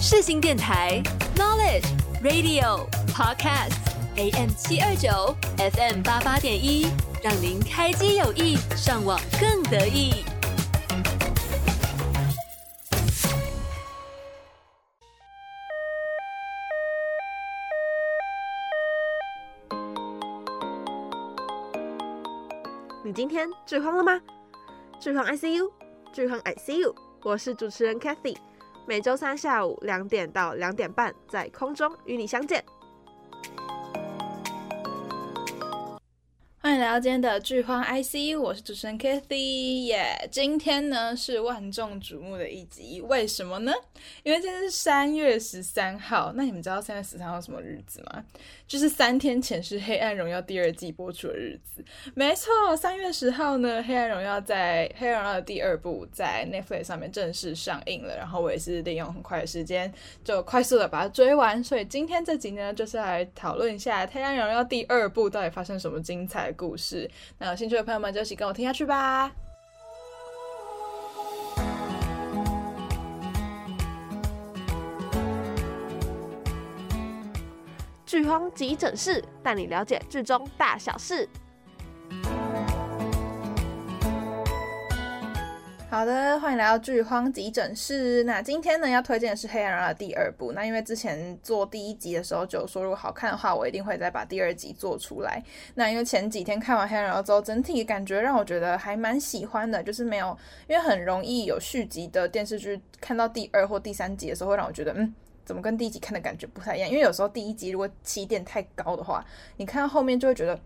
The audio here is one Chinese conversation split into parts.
世新电台 Knowledge Radio Podcast AM 七二九 FM 八八点一，让您开机有意，上网更得意。你今天剧荒了吗？剧荒 ICU，剧荒 ICU，我是主持人 Cathy。每周三下午两点到两点半，在空中与你相见。来到今天的剧荒 IC，我是主持人 Kathy 耶。今天呢是万众瞩目的一集，为什么呢？因为今天是三月十三号。那你们知道三月十三号什么日子吗？就是三天前是《黑暗荣耀》第二季播出的日子。没错，三月十号呢，《黑暗荣耀》在《黑暗荣耀》的第二部在 Netflix 上面正式上映了。然后我也是利用很快的时间，就快速的把它追完。所以今天这集呢，就是来讨论一下《黑暗荣耀》第二部到底发生什么精彩故故事。那有兴趣的朋友们就一起跟我听下去吧。剧荒急诊室带你了解剧中大小事。好的，欢迎来到剧荒急诊室。那今天呢，要推荐的是《黑暗荣耀》第二部。那因为之前做第一集的时候就说，如果好看的话，我一定会再把第二集做出来。那因为前几天看完《黑暗荣耀》之后，整体感觉让我觉得还蛮喜欢的，就是没有，因为很容易有续集的电视剧，看到第二或第三集的时候，会让我觉得嗯。怎么跟第一集看的感觉不太一样？因为有时候第一集如果起点太高的话，你看到后面就会觉得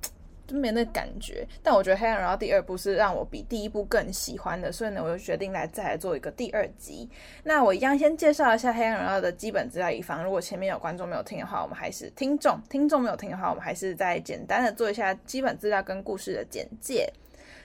就没那感觉。但我觉得《黑暗荣耀》第二部是让我比第一部更喜欢的，所以呢，我就决定来再来做一个第二集。那我一样先介绍一下《黑暗荣耀》的基本资料，以防如果前面有观众没有听的话，我们还是听众听众没有听的话，我们还是再简单的做一下基本资料跟故事的简介。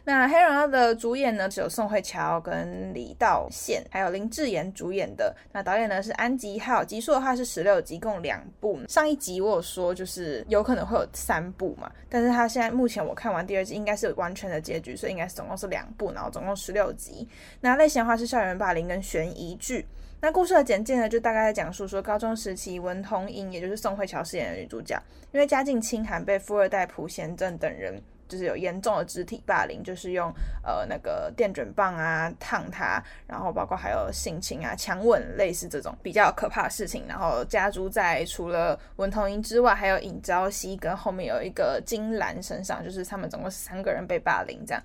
那《黑荣耀》的主演呢，只有宋慧乔跟李道宪，还有林智妍主演的。那导演呢是安吉浩，集数的话是十六集，共两部。上一集我有说就是有可能会有三部嘛，但是他现在目前我看完第二集应该是完全的结局，所以应该是总共是两部，然后总共十六集。那类型的话是校园霸凌跟悬疑剧。那故事的简介呢，就大概在讲述说高中时期文同珢，也就是宋慧乔饰演的女主角，因为家境清寒，被富二代朴贤镇等人。就是有严重的肢体霸凌，就是用呃那个电卷棒啊烫他，然后包括还有性侵啊、强吻，类似这种比较可怕的事情。然后加诸在除了文同英之外，还有尹昭熙跟后面有一个金兰身上，就是他们总共三个人被霸凌这样。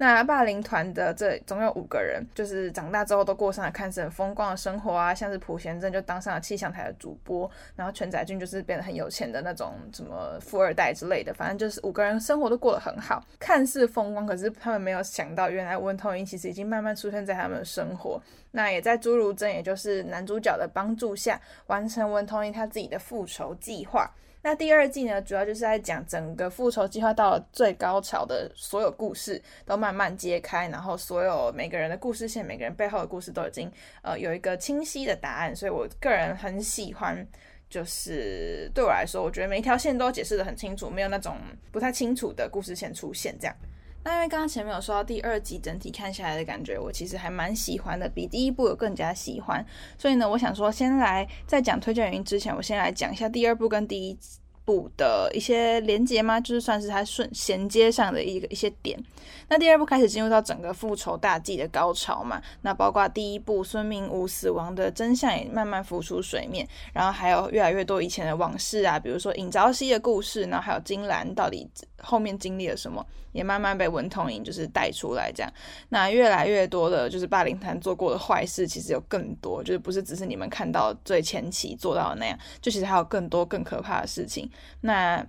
那霸凌团的这总有五个人，就是长大之后都过上了看似很风光的生活啊，像是朴贤镇就当上了气象台的主播，然后全宰俊就是变得很有钱的那种什么富二代之类的，反正就是五个人生活都过得很好，看似风光，可是他们没有想到，原来文通英其实已经慢慢出现在他们的生活。那也在朱如真，也就是男主角的帮助下，完成文通英他自己的复仇计划。那第二季呢，主要就是在讲整个复仇计划到了最高潮的所有故事都慢慢揭开，然后所有每个人的故事线，每个人背后的故事都已经呃有一个清晰的答案，所以我个人很喜欢。就是对我来说，我觉得每一条线都解释得很清楚，没有那种不太清楚的故事线出现这样。那因为刚刚前面有说到第二集整体看下来的感觉，我其实还蛮喜欢的，比第一部有更加喜欢。所以呢，我想说先来在讲推荐原因之前，我先来讲一下第二部跟第一部的一些连接吗？就是算是它顺衔接上的一个一些点。那第二部开始进入到整个复仇大计的高潮嘛，那包括第一部孙明武死亡的真相也慢慢浮出水面，然后还有越来越多以前的往事啊，比如说尹朝熙的故事，然后还有金兰到底后面经历了什么，也慢慢被文同珢就是带出来这样。那越来越多的就是霸凌团做过的坏事，其实有更多，就是不是只是你们看到最前期做到的那样，就其实还有更多更可怕的事情。那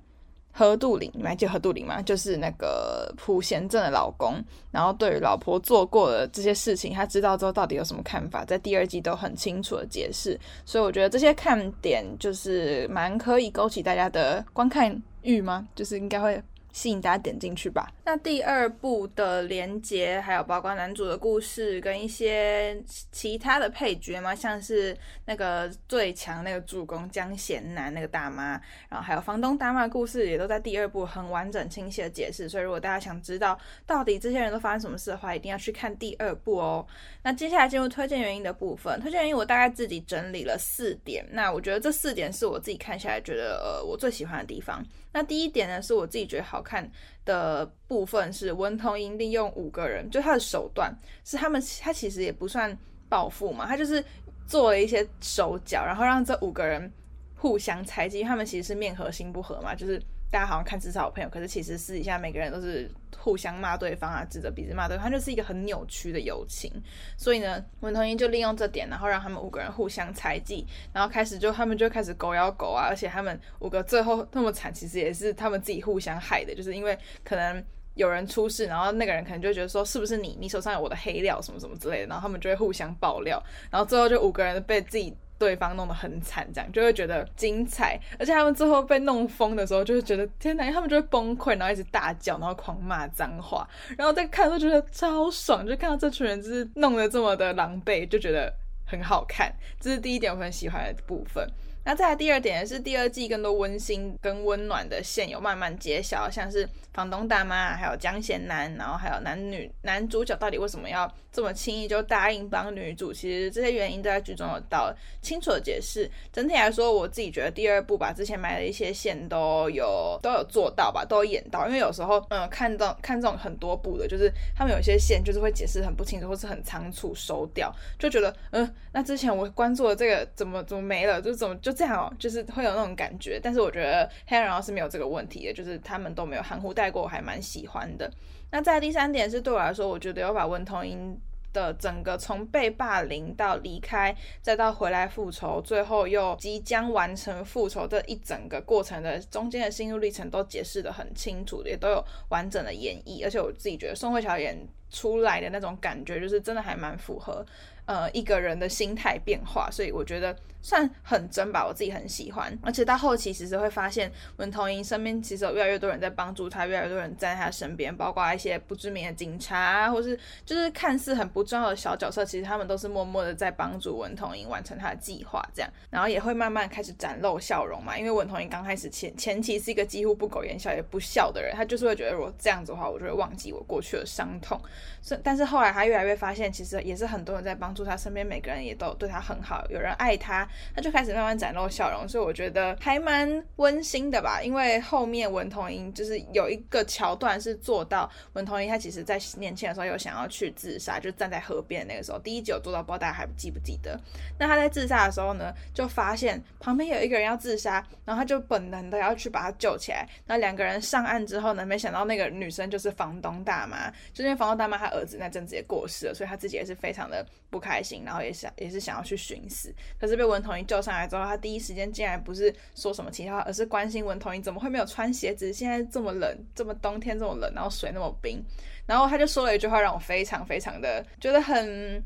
何杜陵，你们还记得何杜陵吗？就是那个朴贤镇的老公，然后对于老婆做过的这些事情，他知道之后到底有什么看法，在第二季都很清楚的解释。所以我觉得这些看点就是蛮可以勾起大家的观看欲吗？就是应该会吸引大家点进去吧。那第二部的连接，还有包括男主的故事跟一些其他的配角吗，像是那个最强那个主攻江贤南那个大妈，然后还有房东大妈的故事，也都在第二部很完整清晰的解释。所以如果大家想知道到底这些人都发生什么事的话，一定要去看第二部哦。那接下来进入推荐原因的部分，推荐原因我大概自己整理了四点。那我觉得这四点是我自己看下来觉得呃我最喜欢的地方。那第一点呢，是我自己觉得好看的部分是文通英利用五个人，就他的手段是他们，他其实也不算报复嘛，他就是做了一些手脚，然后让这五个人互相猜忌，他们其实是面和心不合嘛，就是。大家好像看至少有朋友，可是其实私底下每个人都是互相骂对方啊，指着鼻子骂对方，他就是一个很扭曲的友情。所以呢，文同英就利用这点，然后让他们五个人互相猜忌，然后开始就他们就开始狗咬狗啊，而且他们五个最后那么惨，其实也是他们自己互相害的，就是因为可能有人出事，然后那个人可能就觉得说是不是你，你手上有我的黑料什么什么之类的，然后他们就会互相爆料，然后最后就五个人被自己。对方弄得很惨，这样就会觉得精彩，而且他们最后被弄疯的时候，就会觉得天哪，他们就会崩溃，然后一直大叫，然后狂骂脏话，然后再看都觉得超爽，就看到这群人就是弄得这么的狼狈，就觉得很好看，这是第一点我很喜欢的部分。那再来第二点是第二季更多温馨跟温暖的线有慢慢揭晓，像是房东大妈，还有江贤南，然后还有男女男主角到底为什么要这么轻易就答应帮女主？其实这些原因都在剧中有到清楚的解释。整体来说，我自己觉得第二部把之前埋的一些线都有都有做到吧，都有演到。因为有时候，嗯，看到看这种很多部的，就是他们有些线就是会解释很不清楚，或是很仓促收掉，就觉得，嗯，那之前我关注的这个怎么怎么没了，就怎么就这样哦，就是会有那种感觉。但是我觉得《黑暗荣耀》是没有这个问题的，就是他们都没有含糊带过，我还蛮喜欢的。那在第三点是对我来说，我觉得有把文同英的整个从被霸凌到离开，再到回来复仇，最后又即将完成复仇这一整个过程的中间的心路历程都解释得很清楚，也都有完整的演绎。而且我自己觉得宋慧乔演出来的那种感觉，就是真的还蛮符合。呃，一个人的心态变化，所以我觉得算很真吧，我自己很喜欢。而且到后期其实会发现，文同英身边其实有越来越多人在帮助他，越来越多人站在他身边，包括一些不知名的警察，或是就是看似很不重要的小角色，其实他们都是默默的在帮助文同英完成他的计划，这样，然后也会慢慢开始展露笑容嘛。因为文同英刚开始前前期是一个几乎不苟言笑也不笑的人，他就是会觉得如果这样子的话，我就会忘记我过去的伤痛。是，但是后来他越来越发现，其实也是很多人在帮助。他身边每个人也都对他很好，有人爱他，他就开始慢慢展露笑容，所以我觉得还蛮温馨的吧。因为后面文同英就是有一个桥段是做到文同英，他其实在年轻的时候有想要去自杀，就站在河边那个时候，第一集有做到，不知道大家还记不记得？那他在自杀的时候呢，就发现旁边有一个人要自杀，然后他就本能的要去把他救起来。那两个人上岸之后呢，没想到那个女生就是房东大妈，就因为房东大妈她儿子那阵子也过世了，所以他自己也是非常的不开心。然后也想也是想要去寻死，可是被文同垠救上来之后，他第一时间竟然不是说什么其他，而是关心文同垠怎么会没有穿鞋子？现在这么冷，这么冬天这么冷，然后水那么冰，然后他就说了一句话，让我非常非常的觉得很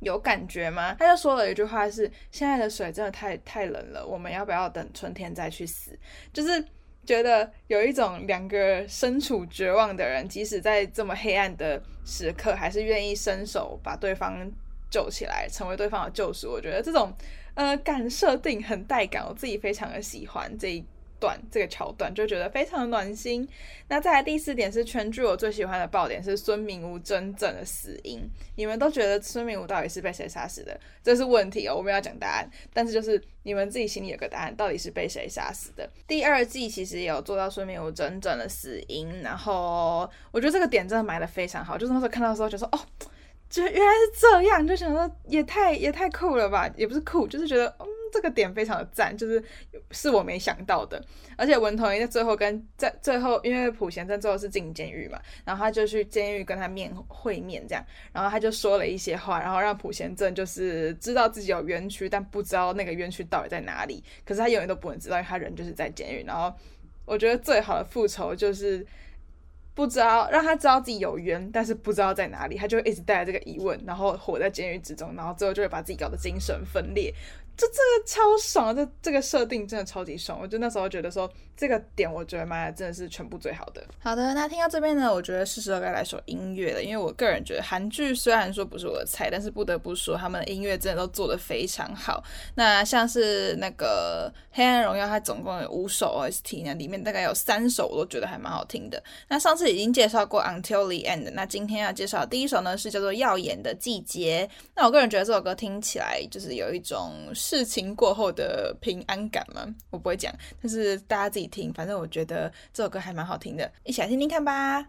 有感觉吗？他就说了一句话是：现在的水真的太太冷了，我们要不要等春天再去死？就是觉得有一种两个身处绝望的人，即使在这么黑暗的时刻，还是愿意伸手把对方。救起来，成为对方的救赎。我觉得这种呃感设定很带感，我自己非常的喜欢这一段这个桥段，就觉得非常的暖心。那再来第四点是全剧我最喜欢的爆点是孙明悟真正的死因。你们都觉得孙明悟到底是被谁杀死的？这是问题哦，我们要讲答案。但是就是你们自己心里有个答案，到底是被谁杀死的？第二季其实也有做到孙明悟真正的死因，然后我觉得这个点真的埋得非常好。就是那时候看到的时候就说哦。就原来是这样，就想说也太也太酷了吧，也不是酷，就是觉得嗯这个点非常的赞，就是是我没想到的。而且文同垠在最后跟在最后，因为朴贤镇最后是进监狱嘛，然后他就去监狱跟他面会面这样，然后他就说了一些话，然后让朴贤镇就是知道自己有冤屈，但不知道那个冤屈到底在哪里。可是他永远都不能知道，因为他人就是在监狱。然后我觉得最好的复仇就是。不知道让他知道自己有冤，但是不知道在哪里，他就一直带着这个疑问，然后活在监狱之中，然后最后就会把自己搞得精神分裂。这这个超爽，这这个设定真的超级爽。我就那时候觉得说，这个点我觉得买的真的是全部最好的。好的，那听到这边呢，我觉得是时候该来说音乐了。因为我个人觉得韩剧虽然说不是我的菜，但是不得不说他们的音乐真的都做得非常好。那像是那个《黑暗荣耀》，它总共有五首 OST，那里面大概有三首我都觉得还蛮好听的。那上次已经介绍过《Until the End》，那今天要介绍第一首呢是叫做《耀眼的季节》。那我个人觉得这首歌听起来就是有一种。事情过后的平安感嘛？我不会讲，但是大家自己听。反正我觉得这首歌还蛮好听的，一起来听听看吧。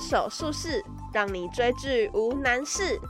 手术室，让你追剧无难事。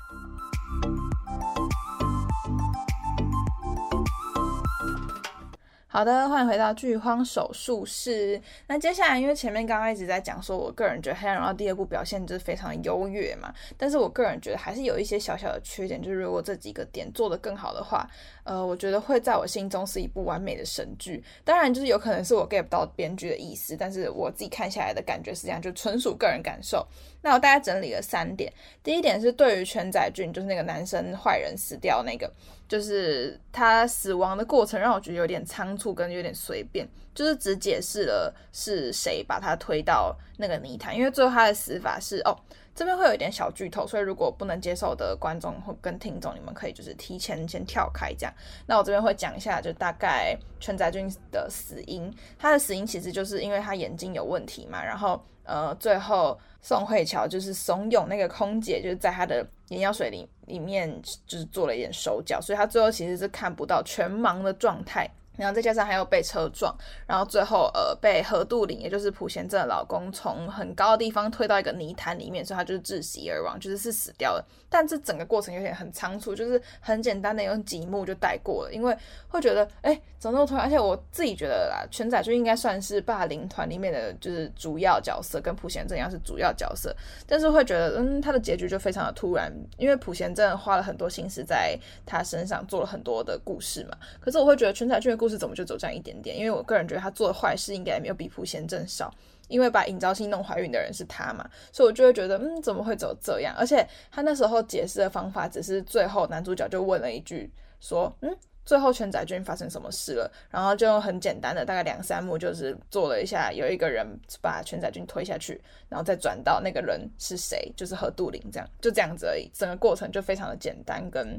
好的，欢迎回到剧荒手术室。那接下来，因为前面刚刚一直在讲说，我个人觉得《黑暗荣耀》第二部表现就是非常优越嘛，但是我个人觉得还是有一些小小的缺点，就是如果这几个点做得更好的话，呃，我觉得会在我心中是一部完美的神剧。当然，就是有可能是我 get 不到编剧的意思，但是我自己看下来的感觉是这样，就纯属个人感受。那我大概整理了三点，第一点是对于全宰俊，就是那个男生坏人死掉那个。就是他死亡的过程让我觉得有点仓促跟有点随便，就是只解释了是谁把他推到那个泥潭，因为最后他的死法是哦，这边会有一点小剧透，所以如果不能接受的观众或跟听众，你们可以就是提前先跳开这样。那我这边会讲一下，就大概全宰俊的死因，他的死因其实就是因为他眼睛有问题嘛，然后呃最后宋慧乔就是怂恿那个空姐就是在她的眼药水里。里面就是做了一点手脚，所以她最后其实是看不到全盲的状态，然后再加上还有被车撞，然后最后呃被何杜陵，也就是朴贤镇的老公从很高的地方推到一个泥潭里面，所以他就是窒息而亡，就是是死掉了。但这整个过程有点很仓促，就是很简单的用几幕就带过了，因为会觉得哎怎么那么突然？而且我自己觉得啦，全宰俊应该算是霸凌团里面的就是主要角色，跟朴贤镇一样是主要角色，但是会觉得嗯他的结局就非常的突然，因为朴贤镇。花了很多心思在他身上，做了很多的故事嘛。可是我会觉得全宰俊的故事怎么就走这样一点点？因为我个人觉得他做的坏事应该没有比朴贤正少，因为把尹昭欣弄怀孕的人是他嘛，所以我就会觉得，嗯，怎么会走这样？而且他那时候解释的方法，只是最后男主角就问了一句，说，嗯。最后全宰君发生什么事了？然后就很简单的大概两三幕，就是做了一下，有一个人把全宰君推下去，然后再转到那个人是谁，就是何杜林这样，就这样子而已。整个过程就非常的简单跟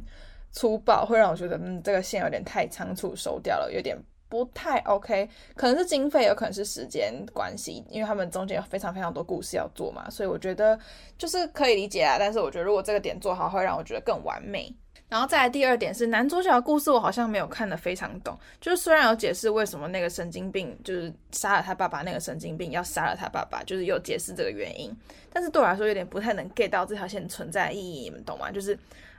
粗暴，会让我觉得嗯，这个线有点太仓促收掉了，有点不太 OK。可能是经费，有可能是时间关系，因为他们中间有非常非常多故事要做嘛，所以我觉得就是可以理解啊。但是我觉得如果这个点做好，会让我觉得更完美。然后再来第二点是男主角的故事，我好像没有看得非常懂。就是虽然有解释为什么那个神经病就是杀了他爸爸，那个神经病要杀了他爸爸，就是有解释这个原因，但是对我来说有点不太能 get 到这条线存在的意义，你们懂吗？就是，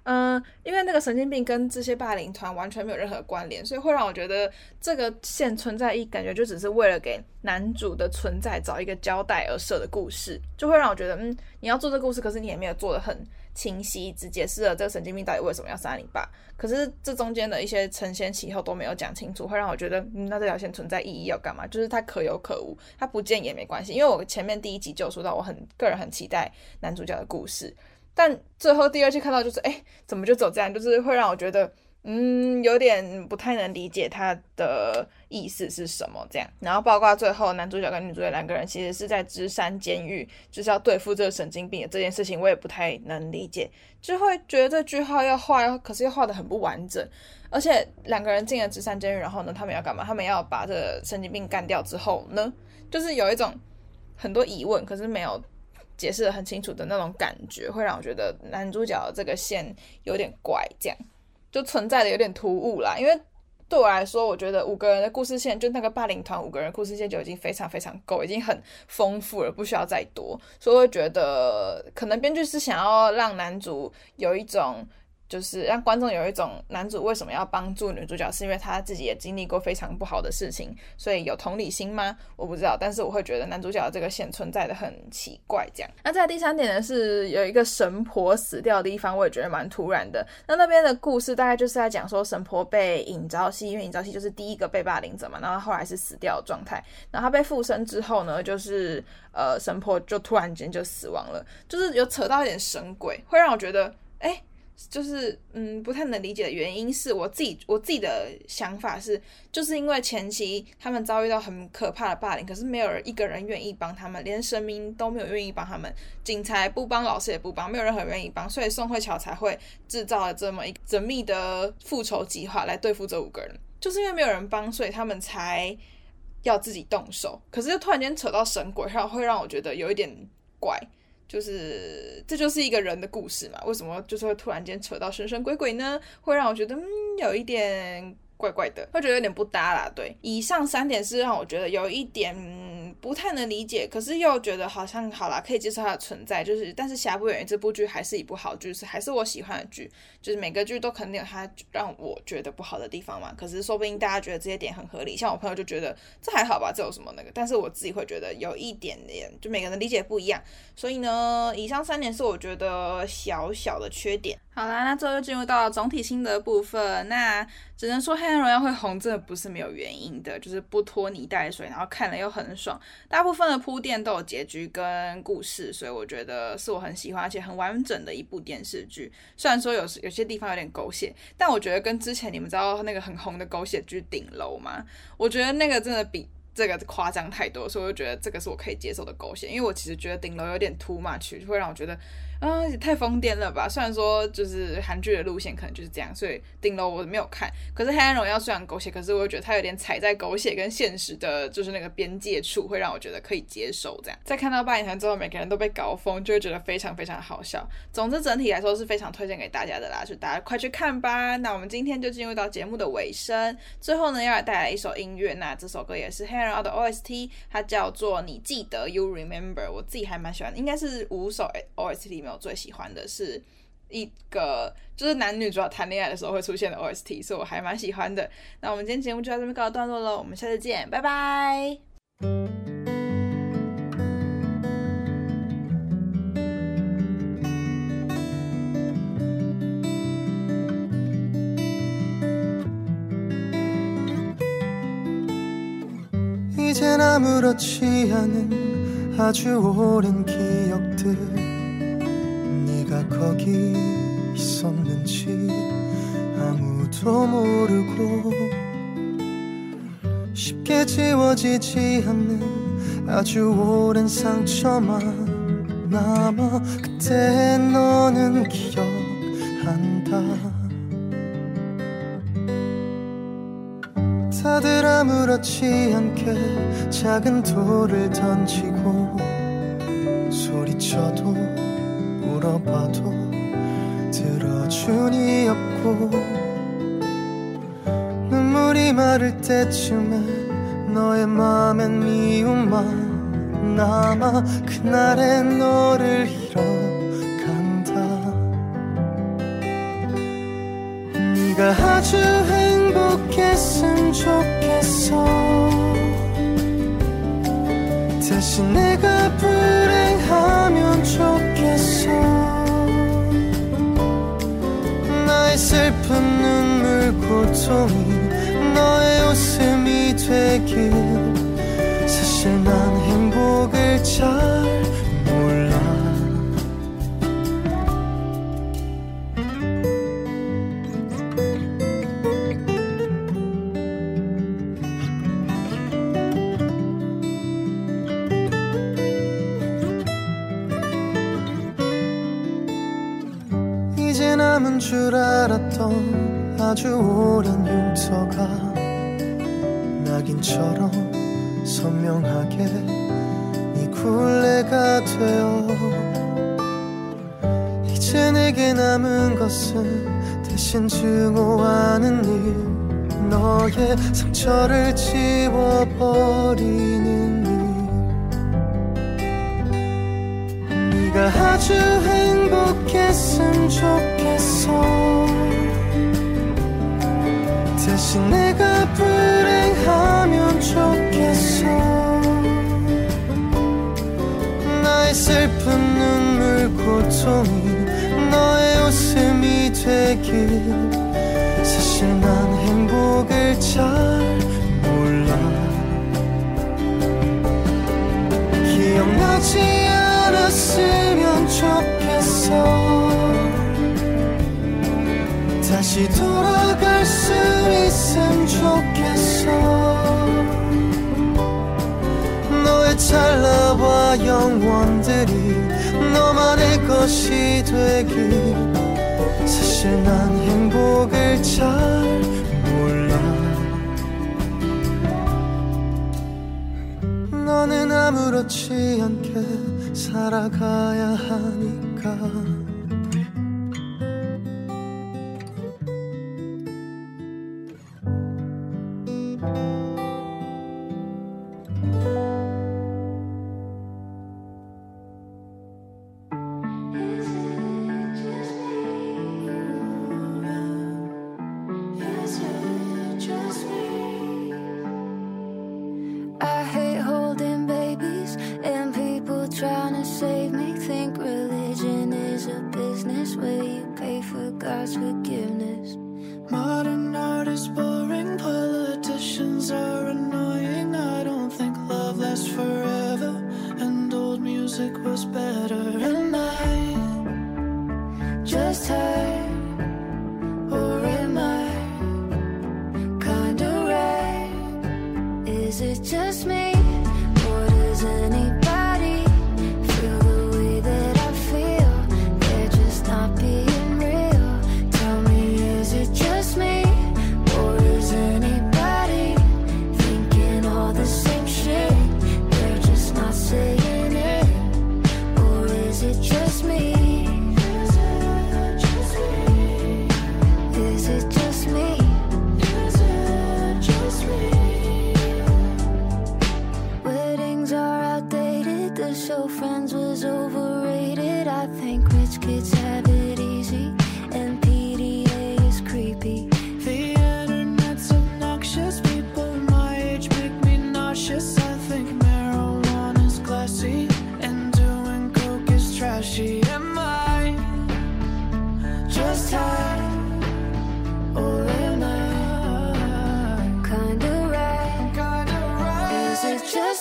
嗯、因为那个神经病跟这些霸凌团完全没有任何关联，所以会让我觉得这个线存在意义感觉就只是为了给男主的存在找一个交代而设的故事，就会让我觉得，嗯，你要做这个故事，可是你也没有做得很。清晰只解释了这个神经病到底为什么要杀你爸，可是这中间的一些承先启后都没有讲清楚，会让我觉得，嗯，那这条线存在意义要干嘛？就是它可有可无，它不见也没关系。因为我前面第一集就说到，我很个人很期待男主角的故事，但最后第二季看到就是，哎，怎么就走这样？就是会让我觉得。嗯，有点不太能理解他的意思是什么这样，然后包括最后男主角跟女主角两个人其实是在芝山监狱，就是要对付这个神经病的这件事情，我也不太能理解，就会觉得这句话要画，可是又画得很不完整，而且两个人进了芝山监狱，然后呢，他们要干嘛？他们要把这神经病干掉之后呢，就是有一种很多疑问，可是没有解释的很清楚的那种感觉，会让我觉得男主角这个线有点怪这样。就存在的有点突兀啦，因为对我来说，我觉得五个人的故事线，就那个霸凌团五个人故事线就已经非常非常够，已经很丰富了，不需要再多。所以我觉得可能编剧是想要让男主有一种就是让观众有一种男主为什么要帮助女主角，是因为他自己也经历过非常不好的事情，所以有同理心吗？我不知道，但是我会觉得男主角这个线存在的很奇怪。这样，那在第三点呢，是有一个神婆死掉的地方，我也觉得蛮突然的。那那边的故事大概就是在讲说神婆被尹朝夕，因为尹朝夕就是第一个被霸凌者嘛，然后后来是死掉的状态，然后他被附身之后呢，就是呃神婆就突然间就死亡了，就是有扯到一点神鬼，会让我觉得哎。就是嗯，不太能理解的原因是我自己我自己的想法是，就是因为前期他们遭遇到很可怕的霸凌，可是没有人一个人愿意帮他们，连神明都没有愿意帮他们，警察不帮，老师也不帮，没有任何人愿意帮，所以宋慧乔才会制造了这么一缜密的复仇计划来对付这五个人，就是因为没有人帮，所以他们才要自己动手。可是又突然间扯到神鬼，然后会让我觉得有一点怪。就是这就是一个人的故事嘛？为什么就是会突然间扯到神神鬼鬼呢？会让我觉得嗯，有一点。怪怪的，会觉得有点不搭啦。对，以上三点是让我觉得有一点不太能理解，可是又觉得好像好啦，可以接受它的存在。就是，但是瑕不掩瑜这部剧还是一部好剧，是还是我喜欢的剧。就是每个剧都肯定有它让我觉得不好的地方嘛。可是说不定大家觉得这些点很合理，像我朋友就觉得这还好吧，这有什么那个？但是我自己会觉得有一点点，就每个人理解不一样。所以呢，以上三点是我觉得小小的缺点。好啦，那最后进入到总体心得部分。那只能说《黑暗荣耀》会红，真的不是没有原因的，就是不拖泥带水，然后看了又很爽。大部分的铺垫都有结局跟故事，所以我觉得是我很喜欢而且很完整的一部电视剧。虽然说有有些地方有点狗血，但我觉得跟之前你们知道那个很红的狗血剧《顶楼》吗？我觉得那个真的比这个夸张太多，所以我就觉得这个是我可以接受的狗血。因为我其实觉得《顶楼》有点 too much，会让我觉得。啊，也太疯癫了吧！虽然说就是韩剧的路线可能就是这样，所以顶楼我没有看。可是《黑暗荣耀》虽然狗血，可是我又觉得它有点踩在狗血跟现实的，就是那个边界处，会让我觉得可以接受。这样，在看到八点团之后，每个人都被搞疯，就会觉得非常非常好笑。总之，整体来说是非常推荐给大家的啦，就大家快去看吧。那我们今天就进入到节目的尾声，最后呢，要来带来一首音乐。那这首歌也是《黑暗荣耀》的 OST，它叫做《你记得》，You Remember。我自己还蛮喜欢，应该是五首 OST 我最喜欢的是一个就是男女主要谈恋爱的时候会出现的 OST，所以我还蛮喜欢的。那我们今天节目就到这边告一段落喽，我们下次见，拜拜。 거기 있었는지 아무도 모르고 쉽게 지워지지 않는 아주 오랜 상처만 남아 그때 너는 기억한다. 다들 아무렇지 않게 작은 돌을 던지고 기준이 없고 눈물이 마를 때쯤에 너의 맘엔 미움만 남아 그날의 너를 잃어간다. 네가 아주 행복했으면 좋겠어. 대신 내가 불행하면 좋겠어. 슬픈 눈물 고통이 너의 웃음이 되길 사실 난 행복을 잘 남은 줄 알았던 아주 오랜 흉터가 낙인처럼 선명하게 네 굴레가 되어 이제 내게 남은 것은 대신 증오하는 일 너의 상처를 지워버리는 일. 네가 아주 행복했음 좋겠 대신 내가 불행하면 좋겠어. 나의 슬픈 눈물 고통이 너의 웃음이 되길. 사실 난 행복을 잘 몰라. 기억나지 않았으면 좋겠어. 다시 돌아갈 수 있음 좋겠어. 너의 찰나와 영원들이 너만의 것이 되길. 사실 난 행복을 잘 몰라. 너는 아무렇지 않게 살아가야 하니까.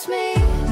me.